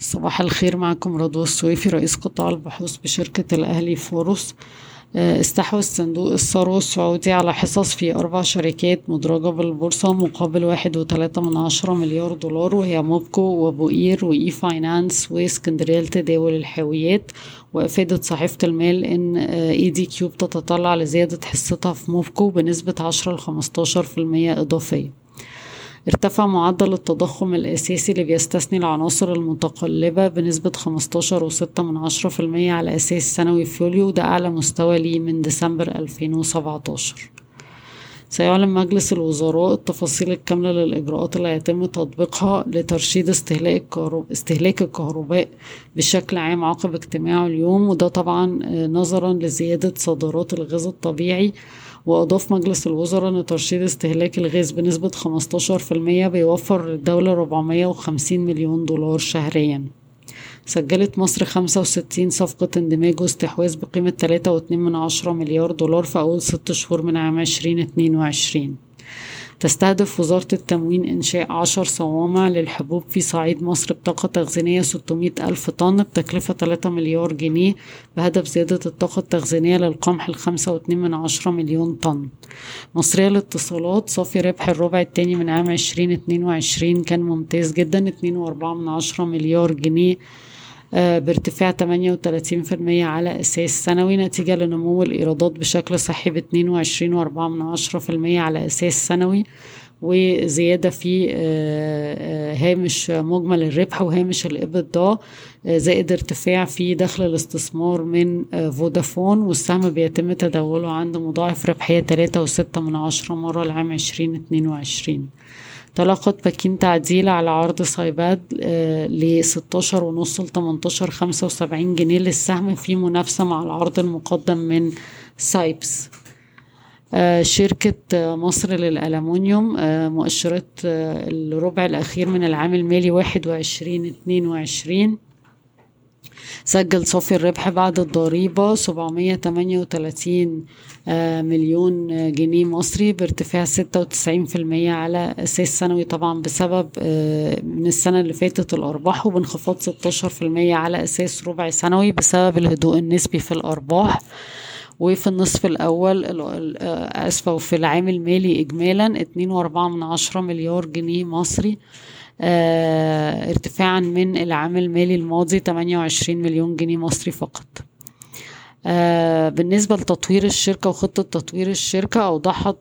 صباح الخير معكم رضوى السويفي رئيس قطاع البحوث بشركة الأهلي فاروس استحوذ صندوق الثروة السعودي على حصص في أربع شركات مدرجة بالبورصة مقابل واحد وتلاتة من عشرة مليار دولار وهي موبكو وأبو قير و e-finance وإسكندرية لتداول الحاويات. وأفادت صحيفة المال إن ADQ بتتطلع لزيادة حصتها في موبكو بنسبة عشرة لخمستاشر في المية إضافية. ارتفع معدل التضخم الأساسي اللي بيستثني العناصر المتقلبة بنسبة 15.6 من عشرة في المية على أساس سنوي في يوليو وده أعلى مستوى ليه من ديسمبر 2017 سيعلن مجلس الوزراء التفاصيل الكاملة للإجراءات اللي هيتم تطبيقها لترشيد استهلاك الكهرباء, استهلاك الكهرباء بشكل عام عقب اجتماعه اليوم وده طبعا نظرا لزيادة صادرات الغاز الطبيعي وأضاف مجلس الوزراء أن ترشيد استهلاك الغاز بنسبة 15% بيوفر للدولة 450 مليون دولار شهريا. سجلت مصر 65 صفقة اندماج واستحواذ بقيمة 3.2 مليار دولار في أول ست شهور من عام 2022 تستهدف وزارة التموين إنشاء عشر صوامع للحبوب في صعيد مصر بطاقة تخزينية 600 ألف طن بتكلفة 3 مليار جنيه بهدف زيادة الطاقة التخزينية للقمح لخمسة واتنين من عشرة مليون طن. مصرية للاتصالات صافي ربح الربع التاني من عام 2022 كان ممتاز جدا اتنين وأربعة من عشرة مليار جنيه. بارتفاع 38% على أساس سنوي نتيجة لنمو الإيرادات بشكل صحي ب 22.4% على أساس سنوي. وزيادة في هامش مجمل الربح وهامش الإبدا زائد ارتفاع في دخل الاستثمار من فودافون والسهم بيتم تداوله عند مضاعف ربحية تلاتة وستة من عشرة مرة لعام عشرين اتنين وعشرين. تلقت بكين تعديل على عرض سايباد ل 16 ونص ل 18 75 جنيه للسهم في منافسة مع العرض المقدم من سايبس. شركة مصر للألمنيوم مؤشرات الربع الأخير من العام المالي واحد وعشرين اتنين وعشرين. سجل صافي الربح بعد الضريبة 738 مليون جنيه مصري بارتفاع 96% على أساس سنوي طبعا بسبب من السنة اللي فاتت الأرباح وبانخفاض 16% على أساس ربع سنوي بسبب الهدوء النسبي في الأرباح. وفي النصف الأول أسفة وفي العام المالي إجمالا اتنين وأربعة من عشرة مليار جنيه مصري آه ارتفاعا من العام المالي الماضي 28 مليون جنيه مصري فقط. آه بالنسبة لتطوير الشركة وخطة تطوير الشركة أوضحت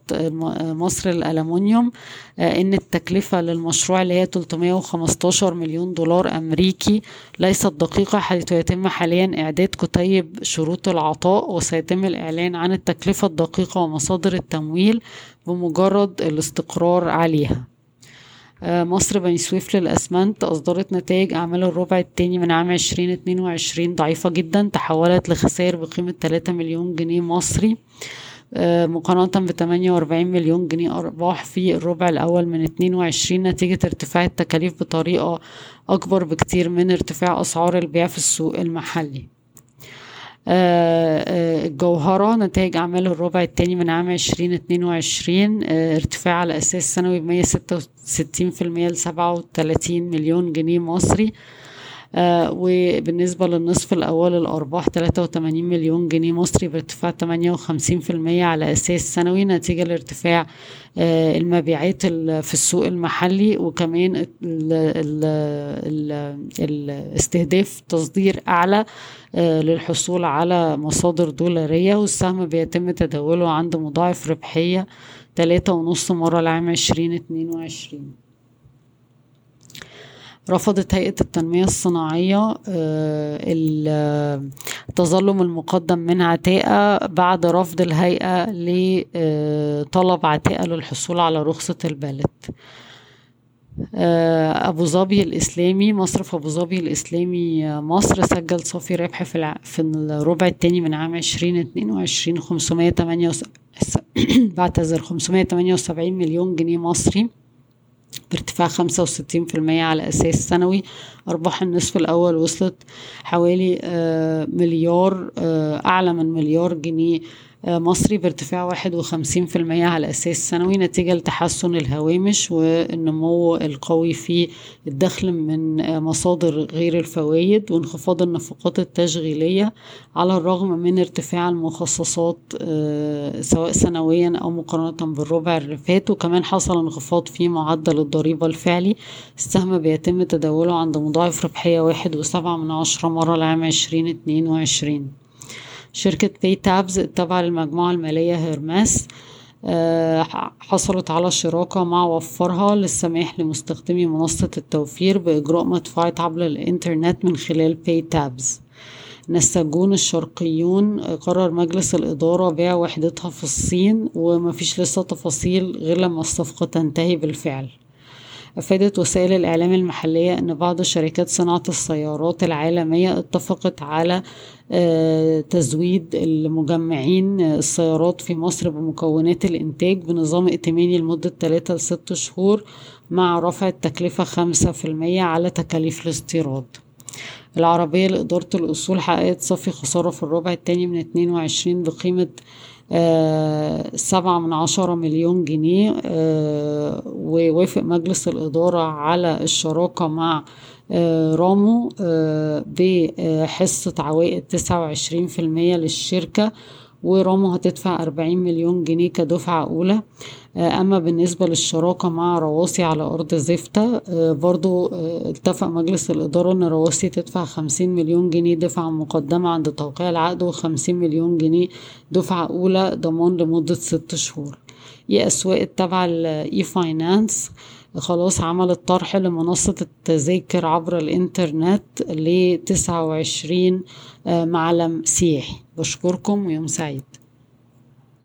مصر الألمنيوم آه إن التكلفة للمشروع اللي هي 315 مليون دولار أمريكي ليست دقيقة حيث يتم حاليا إعداد كتيب شروط العطاء وسيتم الإعلان عن التكلفة الدقيقة ومصادر التمويل بمجرد الاستقرار عليها. مصر بني سويف للأسمنت أصدرت نتائج أعمال الربع الثاني من عام 2022 ضعيفة جدا تحولت لخسائر بقيمة 3 مليون جنيه مصري مقارنة ب 48 مليون جنيه أرباح في الربع الأول من 22 نتيجة ارتفاع التكاليف بطريقة أكبر بكتير من ارتفاع أسعار البيع في السوق المحلي. الجوهرة نتائج أعمال الربع الثاني من عام عشرين اتنين وعشرين ارتفاع على أساس سنوي بمية ستة وستين في المية لسبعة وتلاتين مليون جنيه مصري. آه وبالنسبة للنصف الأول الأرباح 83 مليون جنيه مصري بارتفاع 58% على أساس سنوي نتيجة لارتفاع آه المبيعات في السوق المحلي وكمان ال ال ال الاستهداف تصدير أعلى آه للحصول على مصادر دولارية والسهم بيتم تداوله عند مضاعف ربحية تلاتة ونص مرة لعام عشرين اتنين وعشرين. رفضت هيئة التنمية الصناعية التظلم المقدم من عتاقة بعد رفض الهيئة لطلب عتاقة للحصول على رخصة البلد أبو ظبي الإسلامي مصرف أبو ظبي الإسلامي مصر سجل صافي ربح في. في الربع الثاني من عام عشرين اتنين وعشرين خمسمية تمانية بعتذر خمسمية تمانية وسبعين مليون جنيه مصري بارتفاع خمسة وستين في المية على أساس سنوي أرباح النصف الأول وصلت حوالي مليار أعلى من مليار جنيه مصري بارتفاع واحد وخمسين في المية على أساس سنوي نتيجة لتحسن الهوامش والنمو القوي في الدخل من مصادر غير الفوائد وانخفاض النفقات التشغيلية على الرغم من ارتفاع المخصصات سواء سنويا أو مقارنة بالربع اللي فات. وكمان حصل انخفاض في معدل الضريبة الفعلي السهم بيتم تداوله عند مضاعف ربحية واحد وسبعة من عشرة مرة لعام عشرين اتنين وعشرين. شركة PayTabs التابعة للمجموعة المالية هيرميس حصلت على شراكة مع وفرها للسماح لمستخدمي منصة التوفير بإجراء مدفوعات عبر الإنترنت من خلال باي تابز نساجون الشرقيون قرر مجلس الإدارة بيع وحدتها في الصين ومفيش لسه تفاصيل غير لما الصفقة تنتهي بالفعل. أفادت وسائل الإعلام المحلية أن بعض شركات صناعة السيارات العالمية اتفقت على تزويد المجمعين السيارات في مصر بمكونات الإنتاج بنظام ائتماني لمدة 3 ل 6 شهور مع رفع التكلفة 5% على تكاليف الاستيراد. العربية لإدارة الأصول حققت صافي خسارة في الربع الثاني من 22 بقيمة سبعة من عشرة مليون جنيه ووافق مجلس الإدارة على الشراكة مع رامو بحصة عوائد تسعة وعشرين في المية للشركة. ورامو هتدفع أربعين مليون جنيه كدفعة أولى. أما بالنسبة للشراكة مع رواسي على أرض زفتة برضو اتفق مجلس الإدارة أن رواسي تدفع خمسين مليون جنيه دفعة مقدمة عند توقيع العقد وخمسين مليون جنيه دفعة أولى ضمان لمدة ست شهور. إي أسواق التابعة ل e-finance خلاص عملت طرح لمنصة التذاكر عبر الإنترنت لتسعة وعشرين معلم سياحي. بشكركم ويوم سعيد.